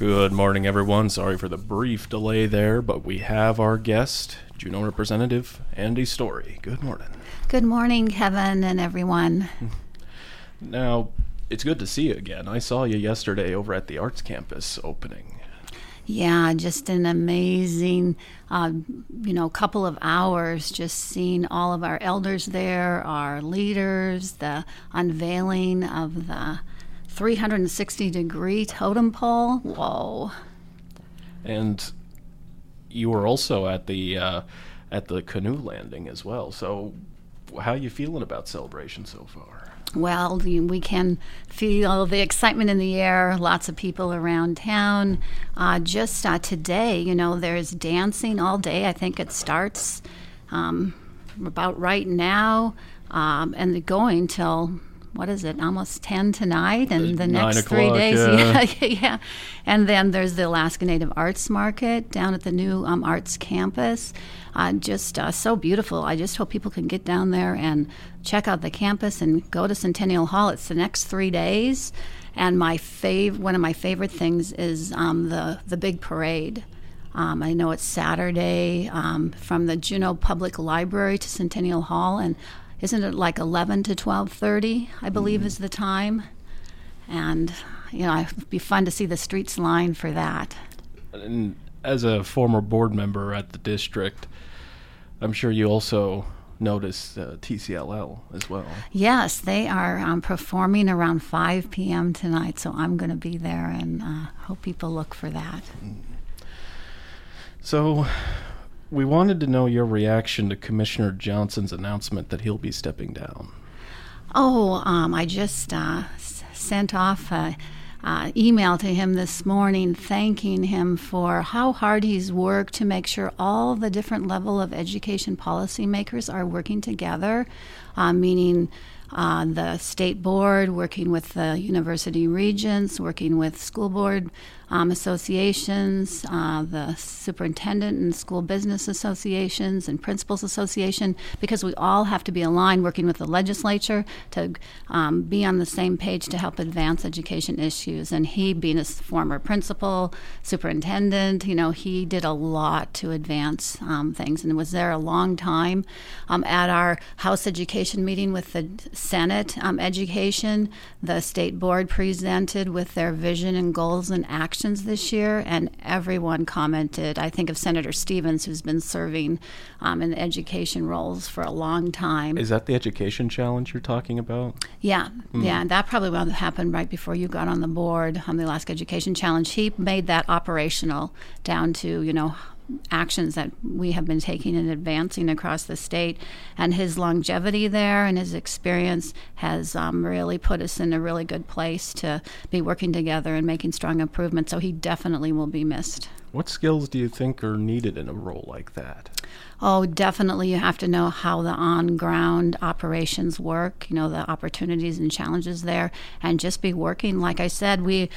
Good morning, everyone. Sorry for the brief delay there, but we have our guest, Juneau Representative Andi Story. Good morning. Good morning, Kevin and everyone. Now, it's good to see you again. I saw you yesterday over at the Arts Campus opening. Yeah, just an amazing, uh, you know, couple of hours just seeing all of our elders there, our leaders, the unveiling of the 360 degree totem pole. Whoa. And you were also at the uh, at the canoe landing as well. So, how are you feeling about celebration so far? Well, we can feel the excitement in the air, lots of people around town. Uh, just uh, today, you know, there's dancing all day. I think it starts um, about right now um, and going till what is it, almost 10 tonight, and the next three days. Yeah. yeah, yeah. And then there's the Alaska Native Arts Market down at the new um, Arts Campus. Uh, just uh, so beautiful. I just hope people can get down there and check out the campus and go to Centennial Hall. It's the next three days. And my fav- one of my favorite things is um, the, the big parade. Um, I know it's Saturday um, from the Juneau Public Library to Centennial Hall, and isn't it like 11 to 12:30? I believe mm-hmm. is the time. And you know, it'd be fun to see the streets lined for that. And as a former board member at the district, I'm sure you also notice uh, TCLL as well. Yes, they are um, performing around 5 p.m. tonight, so I'm going to be there and uh, hope people look for that. So, we wanted to know your reaction to Commissioner Johnson's announcement that he'll be stepping down. Oh, um, I just uh, s- sent off a uh, email to him this morning thanking him for how hard he's worked to make sure all the different level of education policymakers are working together, uh, meaning uh, the state board, working with the university regents, working with school board um, associations, uh, the superintendent and school business associations and principals association, because we all have to be aligned, working with the legislature to um, be on the same page to help advance education issues. And he, being a former principal, superintendent, you know, he did a lot to advance um, things and was there a long time. Um, at our House Education meeting with the Senate um, Education, the state board presented with their vision and goals and actions this year, and everyone commented. I think of Senator Stevens, who's been serving um, in education roles for a long time. Is that the education challenge you're talking about? Yeah, mm. yeah, that probably happened right before you got on the board on the Alaska Education Challenge. He made that operational down to you know actions that we have been taking and advancing across the state. And his longevity there and his experience has um, really put us in a really good place to be working together and making strong improvements. So he definitely will be missed. What skills do you think are needed in a role like that? Oh, definitely. You have to know how the on ground operations work, you know, the opportunities and challenges there, and just be working. Like I said, we,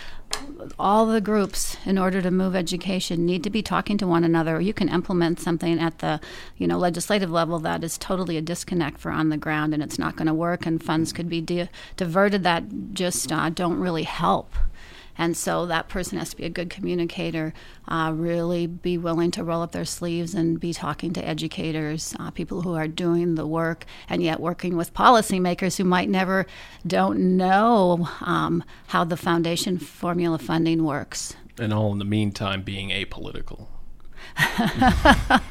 all the groups, in order to move education, need to be talking to one another. You can implement something at the, you know, legislative level that is totally a disconnect for on the ground, and it's not going to work, and funds could be di- diverted that just uh, don't really help. And so that person has to be a good communicator, uh, really be willing to roll up their sleeves and be talking to educators, uh, people who are doing the work, and yet working with policymakers who might never don't know um, how the foundation formula funding works. And all in the meantime being apolitical.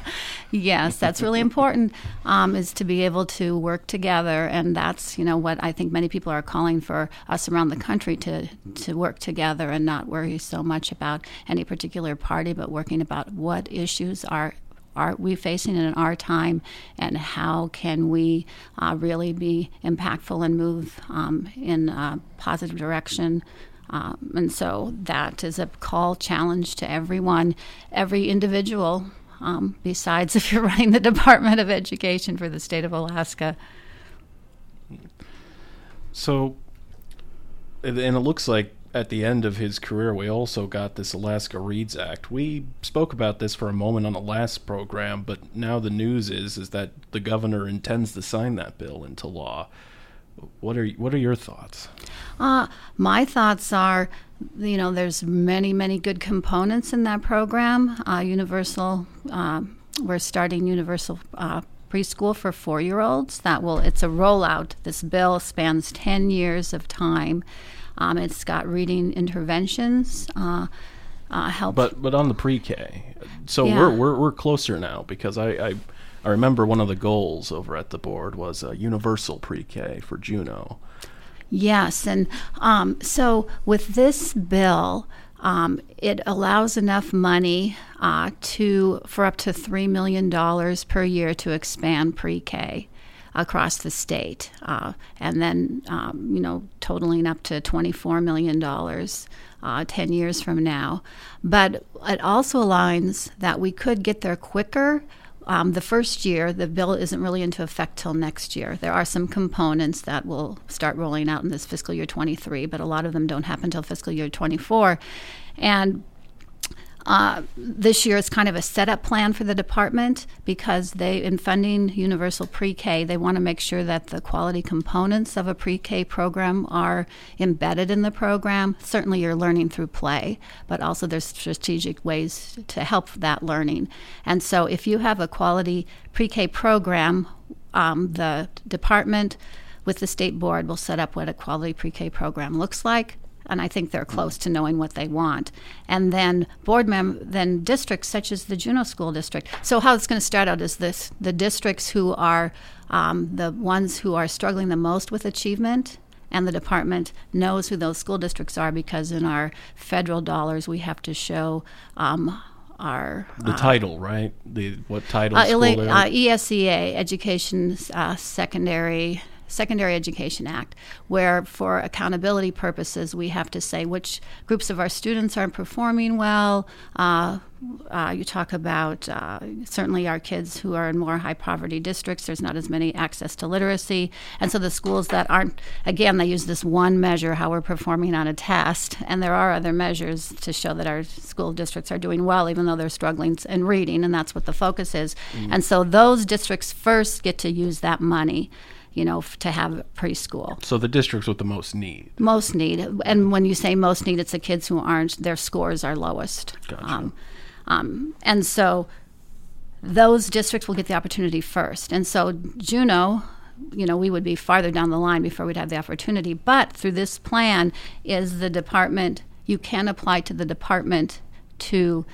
yes, that's really important. Um, is to be able to work together, and that's you know what I think many people are calling for us around the country to to work together and not worry so much about any particular party, but working about what issues are are we facing in our time, and how can we uh, really be impactful and move um, in a positive direction um, and so that is a call challenge to everyone, every individual, um, besides if you're running the Department of Education for the state of Alaska. So, and it looks like at the end of his career, we also got this Alaska Reads Act. We spoke about this for a moment on the last program, but now the news is is that the governor intends to sign that bill into law. What are what are your thoughts? Uh, my thoughts are, you know, there's many, many good components in that program. Uh, universal, uh, we're starting universal uh, preschool for four-year-olds. That will, it's a rollout. This bill spans 10 years of time. Um, it's got reading interventions. Uh, uh, help. But but on the pre-K, so Yeah. we're, we're we're closer now because I, I I remember one of the goals over at the board was a universal pre-K for Juneau. Yes, and um, so with this bill, um, it allows enough money uh, to for up to three million dollars per year to expand pre-K across the state, uh, and then um, you know totaling up to twenty-four million dollars. Uh, 10 years from now. But it also aligns that we could get there quicker um, the first year, the bill isn't really into effect till next year. There are some components that will start rolling out in this fiscal year 23, but a lot of them don't happen until fiscal year 24. And uh, this year is kind of a setup plan for the department because they, in funding universal pre-K, they want to make sure that the quality components of a pre-K program are embedded in the program. Certainly, you're learning through play, but also there's strategic ways to help that learning. And so, if you have a quality pre-K program, um, the department with the state board will set up what a quality pre-K program looks like and I think they're close to knowing what they want. And then board mem then districts such as the Juneau School District. So how it's going to start out is this: the districts who are um, the ones who are struggling the most with achievement. And the department knows who those school districts are because in our federal dollars we have to show um, our The title, right? The what title? uh, uh, ESEA, Education uh, Secondary Secondary Education Act, where for accountability purposes we have to say which groups of our students aren't performing well. Uh, uh, you talk about uh, certainly our kids who are in more high poverty districts. There's not as many access to literacy, and so the schools that aren't again they use this one measure how we're performing on a test, and there are other measures to show that our school districts are doing well, even though they're struggling in reading, and that's what the focus is. And so those districts first get to use that money, you know, f- to have preschool. So the districts with the most need. most need. And when you say most need it's the kids who aren't their scores are lowest. Gotcha. um, um, and so those districts will get the opportunity first. And so juneau you know we would be farther down the line before we'd have the opportunity. But through this plan is the department you can apply to the department to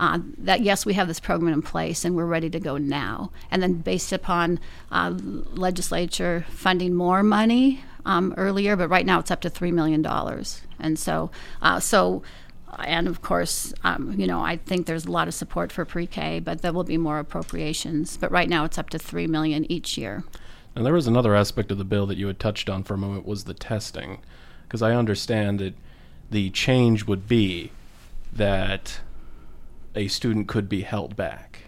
uh, that yes, we have this program in place and we're ready to go now. And then based upon uh, legislature funding more money um, earlier, but right now it's up to three million dollars. And so, uh, so, and of course, um, you know, I think there's a lot of support for pre-K, but there will be more appropriations. But right now it's up to three million each year. And there was another aspect of the bill that you had touched on for a moment was the testing, because I understand that the change would be that a student could be held back.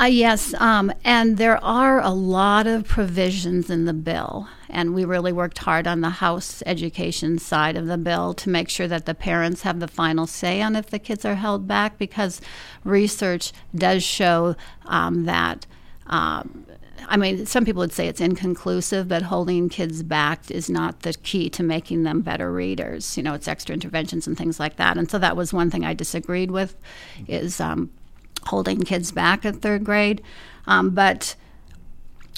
Uh, yes, um, and there are a lot of provisions in the bill, and we really worked hard on the House education side of the bill to make sure that the parents have the final say on if the kids are held back, because research does show um, that. Um, I mean, some people would say it's inconclusive, but holding kids back is not the key to making them better readers. You know, it's extra interventions and things like that. And so that was one thing I disagreed with, is um, holding kids back at third grade. Um, but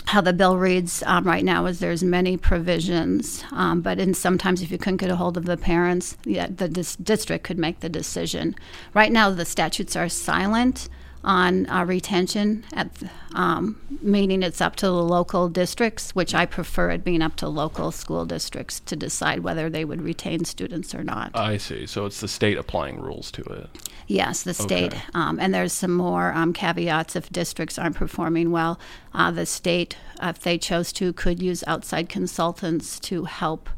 how the bill reads um, right now is there's many provisions, um, but in sometimes if you couldn't get a hold of the parents, yeah, the dis- district could make the decision. Right now, the statutes are silent on uh, retention, at um, meaning it's up to the local districts, which I prefer it being up to local school districts to decide whether they would retain students or not. I see. So it's the state applying rules to it. Yes, the state. Okay. Um, and there's some more um, caveats if districts aren't performing well. Uh, the state, uh, if they chose to, could use outside consultants to help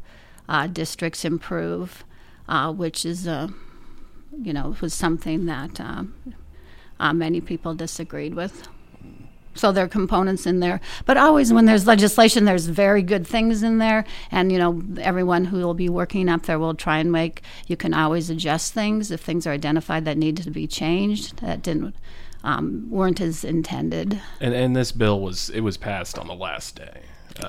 uh, districts improve, uh, which is, uh, you know, was something that um, uh, many people disagreed with. So there are components in there, but always when there's legislation, there's very good things in there, and you know everyone who will be working up there will try and make. You can always adjust things if things are identified that needed to be changed that didn't um, weren't as intended. And and this bill was it was passed on the last day.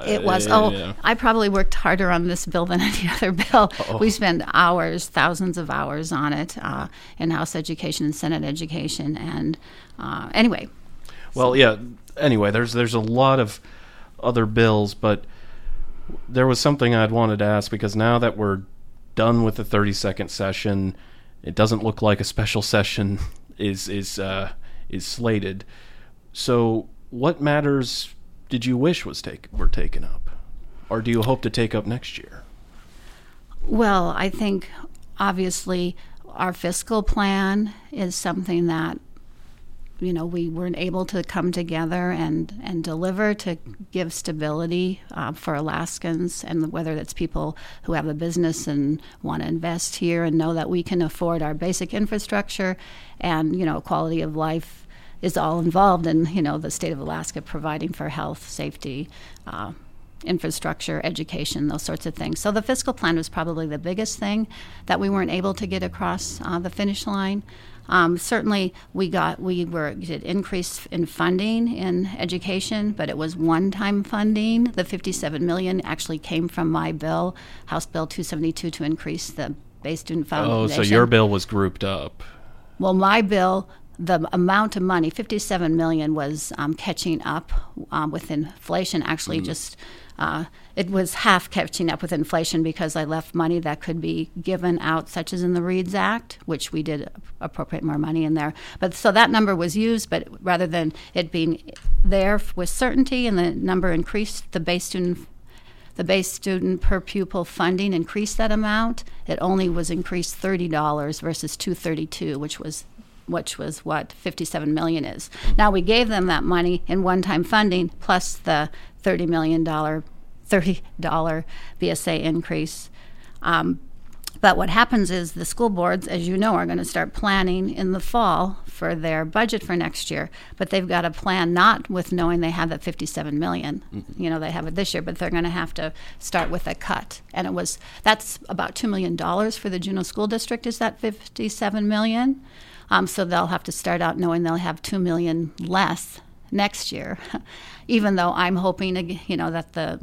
It was. Uh, Oh, yeah. I probably worked harder on this bill than any other bill. Oh. We spent hours, thousands of hours on it uh, in House Education and Senate Education. And uh, anyway, Well, yeah. Anyway, there's there's a lot of other bills, but there was something I'd wanted to ask because now that we're done with the 30 second session, it doesn't look like a special session is is uh, is slated. So, what matters did you wish was take were taken up, or do you hope to take up next year? well, I think obviously our fiscal plan is something that you know we weren't able to come together and and deliver to give stability uh, for Alaskans and whether that's people who have a business and want to invest here and know that we can afford our basic infrastructure and you know quality of life is all involved in you know the state of Alaska providing for health safety uh, infrastructure education those sorts of things so the fiscal plan was probably the biggest thing that we weren't able to get across uh, the finish line um, certainly, we got we were did increase in funding in education, but it was one-time funding. The 57 million actually came from my bill, House Bill 272, to increase the base student foundation. Oh, so your bill was grouped up. Well, my bill, the amount of money, 57 million, was um, catching up um, with inflation. Actually, just uh, it was half catching up with inflation because I left money that could be given out, such as in the Reads Act, which we did appropriate more money in there. But so that number was used, but rather than it being there with certainty and the number increased, the base student the base student per pupil funding increased that amount. It only was increased thirty dollars versus two thirty two, which was which was what 57 million is. Now we gave them that money in one-time funding plus the 30 million dollar 30 dollar BSA increase. Um, but what happens is the school boards, as you know, are going to start planning in the fall for their budget for next year. But they've got a plan not with knowing they have that 57 million. You know, they have it this year, but they're going to have to start with a cut. And it was that's about two million dollars for the Juneau School District. Is that 57 million? Um, so they'll have to start out knowing they'll have two million less next year. Even though I'm hoping, you know, that the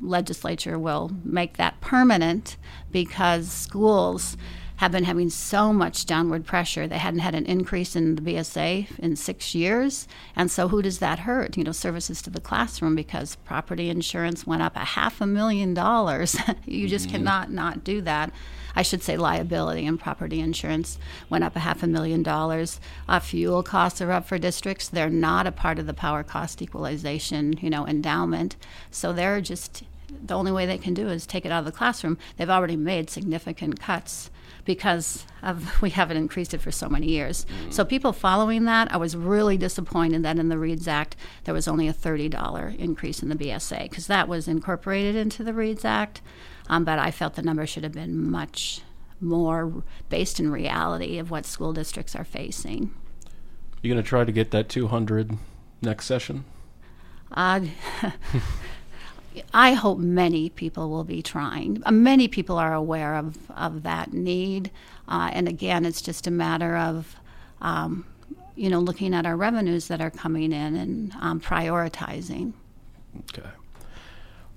legislature will make that permanent because schools have been having so much downward pressure. They hadn't had an increase in the BSA in six years. And so, who does that hurt? You know, services to the classroom because property insurance went up a half a million dollars. you just cannot not do that. I should say liability and property insurance went up a half a million dollars. Uh, fuel costs are up for districts. They're not a part of the power cost equalization, you know, endowment. So they're just the only way they can do is take it out of the classroom. They've already made significant cuts because of we haven't increased it for so many years. So people following that, I was really disappointed that in the Reads Act there was only a thirty dollar increase in the BSA because that was incorporated into the Reads Act. Um, but I felt the number should have been much more based in reality of what school districts are facing. You gonna try to get that 200 next session? Uh, I hope many people will be trying. Uh, many people are aware of, of that need. Uh, and again, it's just a matter of, um, you know, looking at our revenues that are coming in and um, prioritizing. Okay.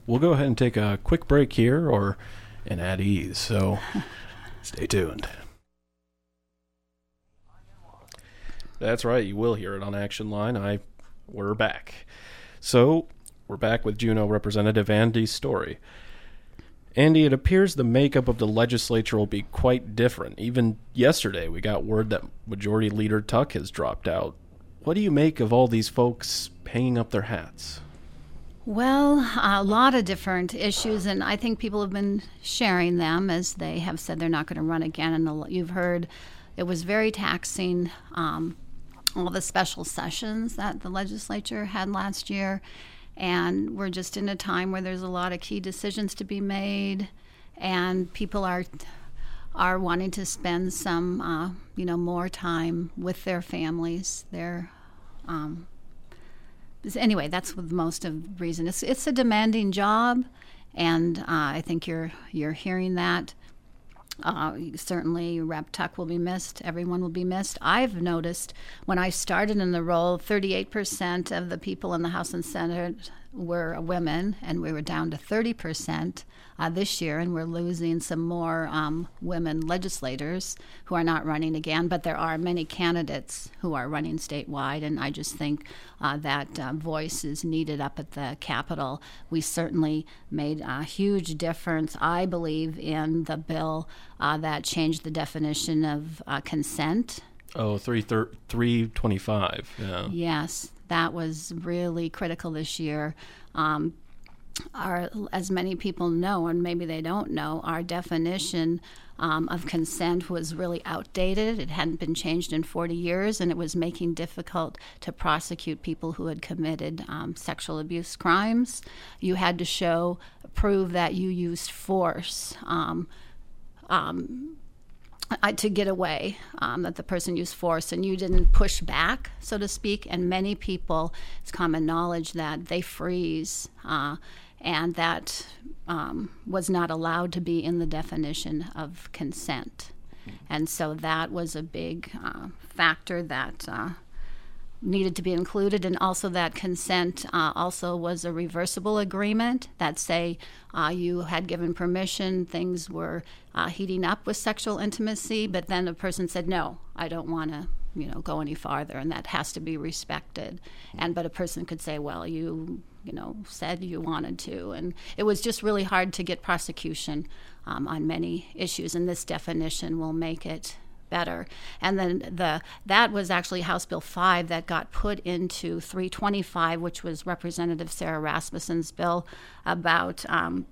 We'll go ahead and take a quick break here or an at ease. So stay tuned. That's right. You will hear it on Action Line. I we're back. So we're back with Juneau Representative Andi Story. Andi, it appears the makeup of the legislature will be quite different. Even yesterday, we got word that Majority Leader Tuck has dropped out. What do you make of all these folks hanging up their hats? Well, a lot of different issues, and I think people have been sharing them as they have said they're not going to run again. And you've heard it was very taxing, um, all the special sessions that the legislature had last year. And we're just in a time where there's a lot of key decisions to be made, and people are are wanting to spend some, uh, you know, more time with their families. Their um, anyway, that's the most of the reason. It's it's a demanding job, and uh, I think you're you're hearing that. Uh, certainly, Rep Tuck will be missed. Everyone will be missed. I've noticed when I started in the role, 38% of the people in the House and Senate were women, and we were down to 30% uh, this year, and we're losing some more um, women legislators who are not running again. But there are many candidates who are running statewide, and I just think uh, that uh, voice is needed up at the Capitol. We certainly made a huge difference, I believe, in the bill uh, that changed the definition of uh, consent. Oh, three thir- 325. Yeah. Yes, that was really critical this year. Um, our, as many people know, and maybe they don't know, our definition um, of consent was really outdated. It hadn't been changed in 40 years, and it was making difficult to prosecute people who had committed um, sexual abuse crimes. You had to show, prove that you used force. Um, to get away, um, that the person used force and you didn't push back, so to speak. And many people, it's common knowledge that they freeze, uh, and that um, was not allowed to be in the definition of consent. And so that was a big uh, factor that uh, needed to be included, and also that consent uh, also was a reversible agreement that say uh, you had given permission, things were uh, heating up with sexual intimacy, but then a person said, "No, I don't want to." you know go any farther and that has to be respected and but a person could say well you you know said you wanted to and it was just really hard to get prosecution um, on many issues and this definition will make it better. And then the that was actually House Bill 5 that got put into 325, which was Representative Sara Rasmussen's bill about. Um,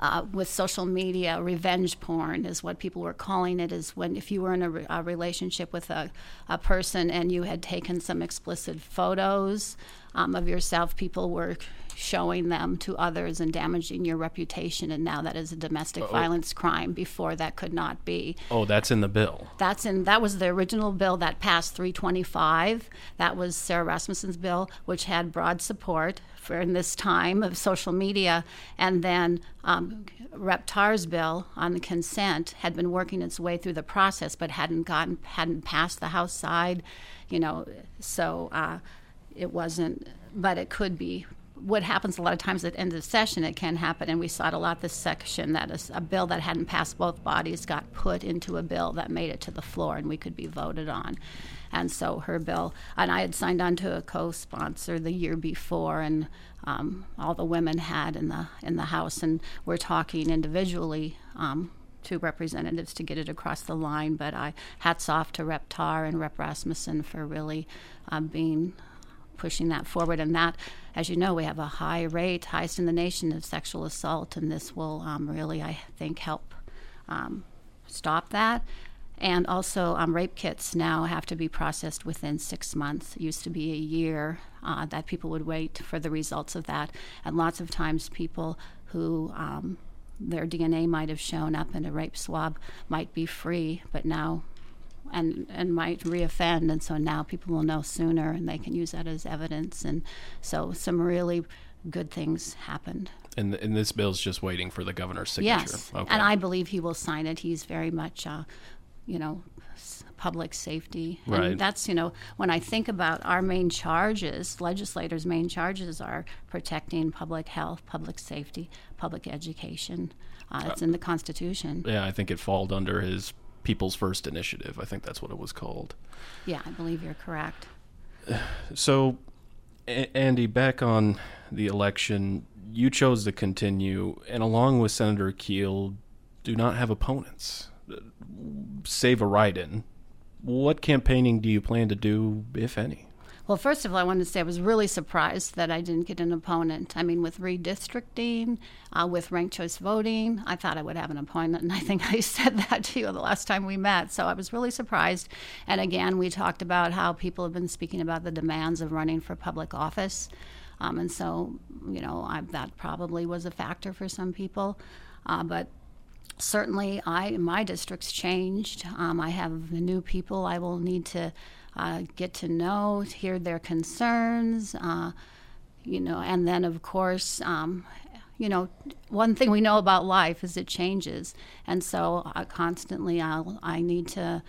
uh, with social media, revenge porn is what people were calling it. Is when if you were in a, re- a relationship with a, a person and you had taken some explicit photos um, of yourself, people were showing them to others and damaging your reputation. And now that is a domestic Uh-oh. violence crime. Before that could not be. Oh, that's in the bill. That's in that was the original bill that passed 325. That was Sara Rasmussen's bill, which had broad support for in this time of social media. And then um, Rep Tarr's bill on the consent had been working its way through the process, but hadn't gotten hadn't passed the House side. You know, so. Uh, it wasn't, but it could be what happens a lot of times at the end of the session, it can happen, and we saw it a lot this section that is a bill that hadn't passed both bodies got put into a bill that made it to the floor and we could be voted on. And so her bill, and I had signed on to a co-sponsor the year before, and um, all the women had in the in the House, and we're talking individually. Um, to representatives to get it across the line, but I hats off to Rep Tarr and Rep Rasmussen for really uh, being pushing that forward. And that, as you know, we have a high rate, highest in the nation, of sexual assault, and this will um, really, I think, help um, stop that. And also, um, rape kits now have to be processed within six months. It used to be a year uh, that people would wait for the results of that. And lots of times, people who um, their DNA might have shown up in a rape swab might be free, but now and and might reoffend, and so now people will know sooner, and they can use that as evidence. And so some really good things happened. And and this bill's just waiting for the governor's signature. Yes, okay. and I believe he will sign it. He's very much, uh, you know, public safety. And right. that's, you know, when I think about our main charges, legislators' main charges are protecting public health, public safety, public education. Uh, it's uh, in the Constitution. Yeah, I think it falls under his People's First Initiative. I think that's what it was called. Yeah, I believe you're correct. So, a- Andi, back on the election, you chose to continue, and along with Senator Kiehl, do not have opponents. Save a ride in, What campaigning do you plan to do, if any? Well, first of all, I wanted to say I was really surprised that I didn't get an opponent. I mean, with redistricting, uh, with ranked choice voting, I thought I would have an opponent, and I think I said that to you the last time we met. So I was really surprised. And again, we talked about how people have been speaking about the demands of running for public office. Um, and so, you know, I, that probably was a factor for some people. Uh, but certainly, I my district's changed. Um, I have new people I will need to uh, get to know, hear their concerns, uh, you know, and then of course, um, you know, one thing we know about life is it changes, and so uh, constantly I'll I need to,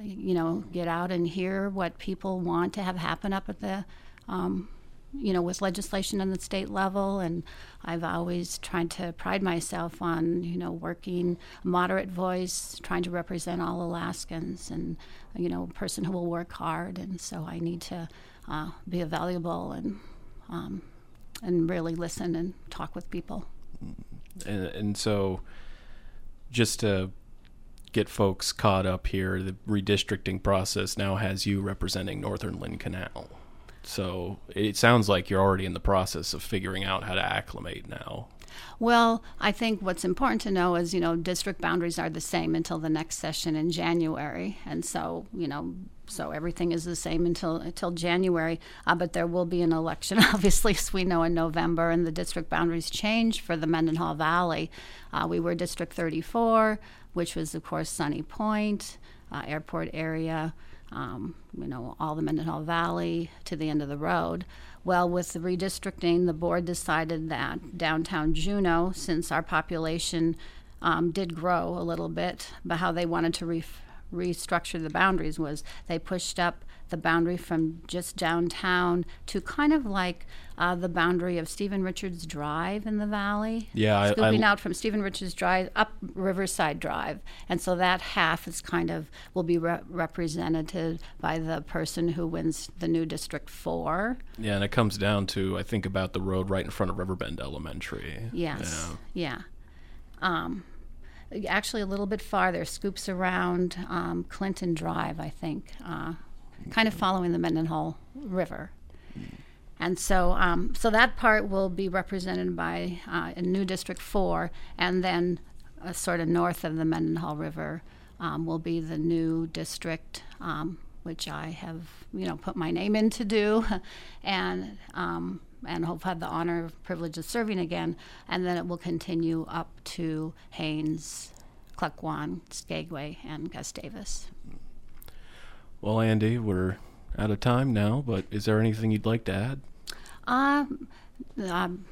you know, get out and hear what people want to have happen up at the. Um, you know, with legislation on the state level, and I've always tried to pride myself on, you know, working a moderate voice, trying to represent all Alaskans, and you know, a person who will work hard, and so I need to uh, be valuable and um, and really listen and talk with people. And, and so, just to get folks caught up here, the redistricting process now has you representing Northern Lynn Canal. So it sounds like you're already in the process of figuring out how to acclimate now. Well, I think what's important to know is, you know, district boundaries are the same until the next session in January. And so, you know, so everything is the same until until January. Uh, but there will be an election, obviously, as we know, in November, and the district boundaries change for the Mendenhall Valley. Uh, we were District 34, which was, of course, Sunny Point, uh, airport area um, you know, all the Mendenhall Valley to the end of the road. Well, with the redistricting, the board decided that downtown Juneau, since our population um, did grow a little bit, but how they wanted to ref- restructure the boundaries was they pushed up the boundary from just downtown to kind of like uh, the boundary of Stephen Richards Drive in the valley. Yeah, scooping I, out from Stephen Richards Drive up Riverside Drive, and so that half is kind of will be re- represented by the person who wins the new District Four. Yeah, and it comes down to I think about the road right in front of Riverbend Elementary. Yes. Yeah. yeah. Um, actually, a little bit farther, scoops around um, Clinton Drive, I think. Uh, kind of following the Mendenhall River. And so, um, so that part will be represented by uh, in New District 4, and then uh, sort of north of the Mendenhall River um, will be the new district, um, which I have, you know, put my name in to do, and um, and hope have the honor of privilege of serving again. And then it will continue up to Haines, Klukwan, Skagway, and Gustavus. Well, Andi, we're out of time now, but is there anything you'd like to add? Um,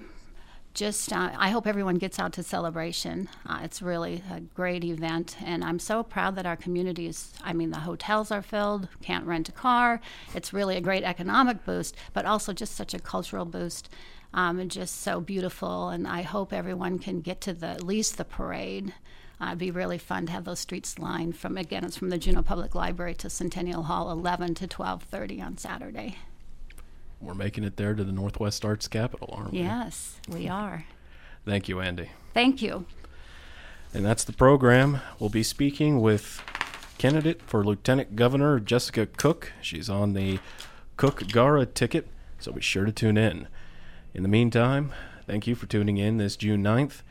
just uh, I hope everyone gets out to celebration. Uh, it's really a great event, and I'm so proud that our community is. I mean, the hotels are filled, can't rent a car. It's really a great economic boost, but also just such a cultural boost. Um, and just so beautiful, and I hope everyone can get to the at least the parade. Uh, it'd be really fun to have those streets lined from again. It's from the Juneau Public Library to Centennial Hall, 11 to 12:30 on Saturday. We're making it there to the Northwest Arts Capital, aren't we? Yes, we are. Thank you, Andi. Thank you. And that's the program. We'll be speaking with candidate for Lieutenant Governor Jessica Cook. She's on the Cook Gara ticket, so be sure to tune in. In the meantime, thank you for tuning in this June 9th.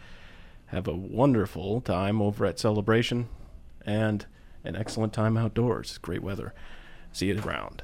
Have a wonderful time over at Celebration and an excellent time outdoors. Great weather. See you around.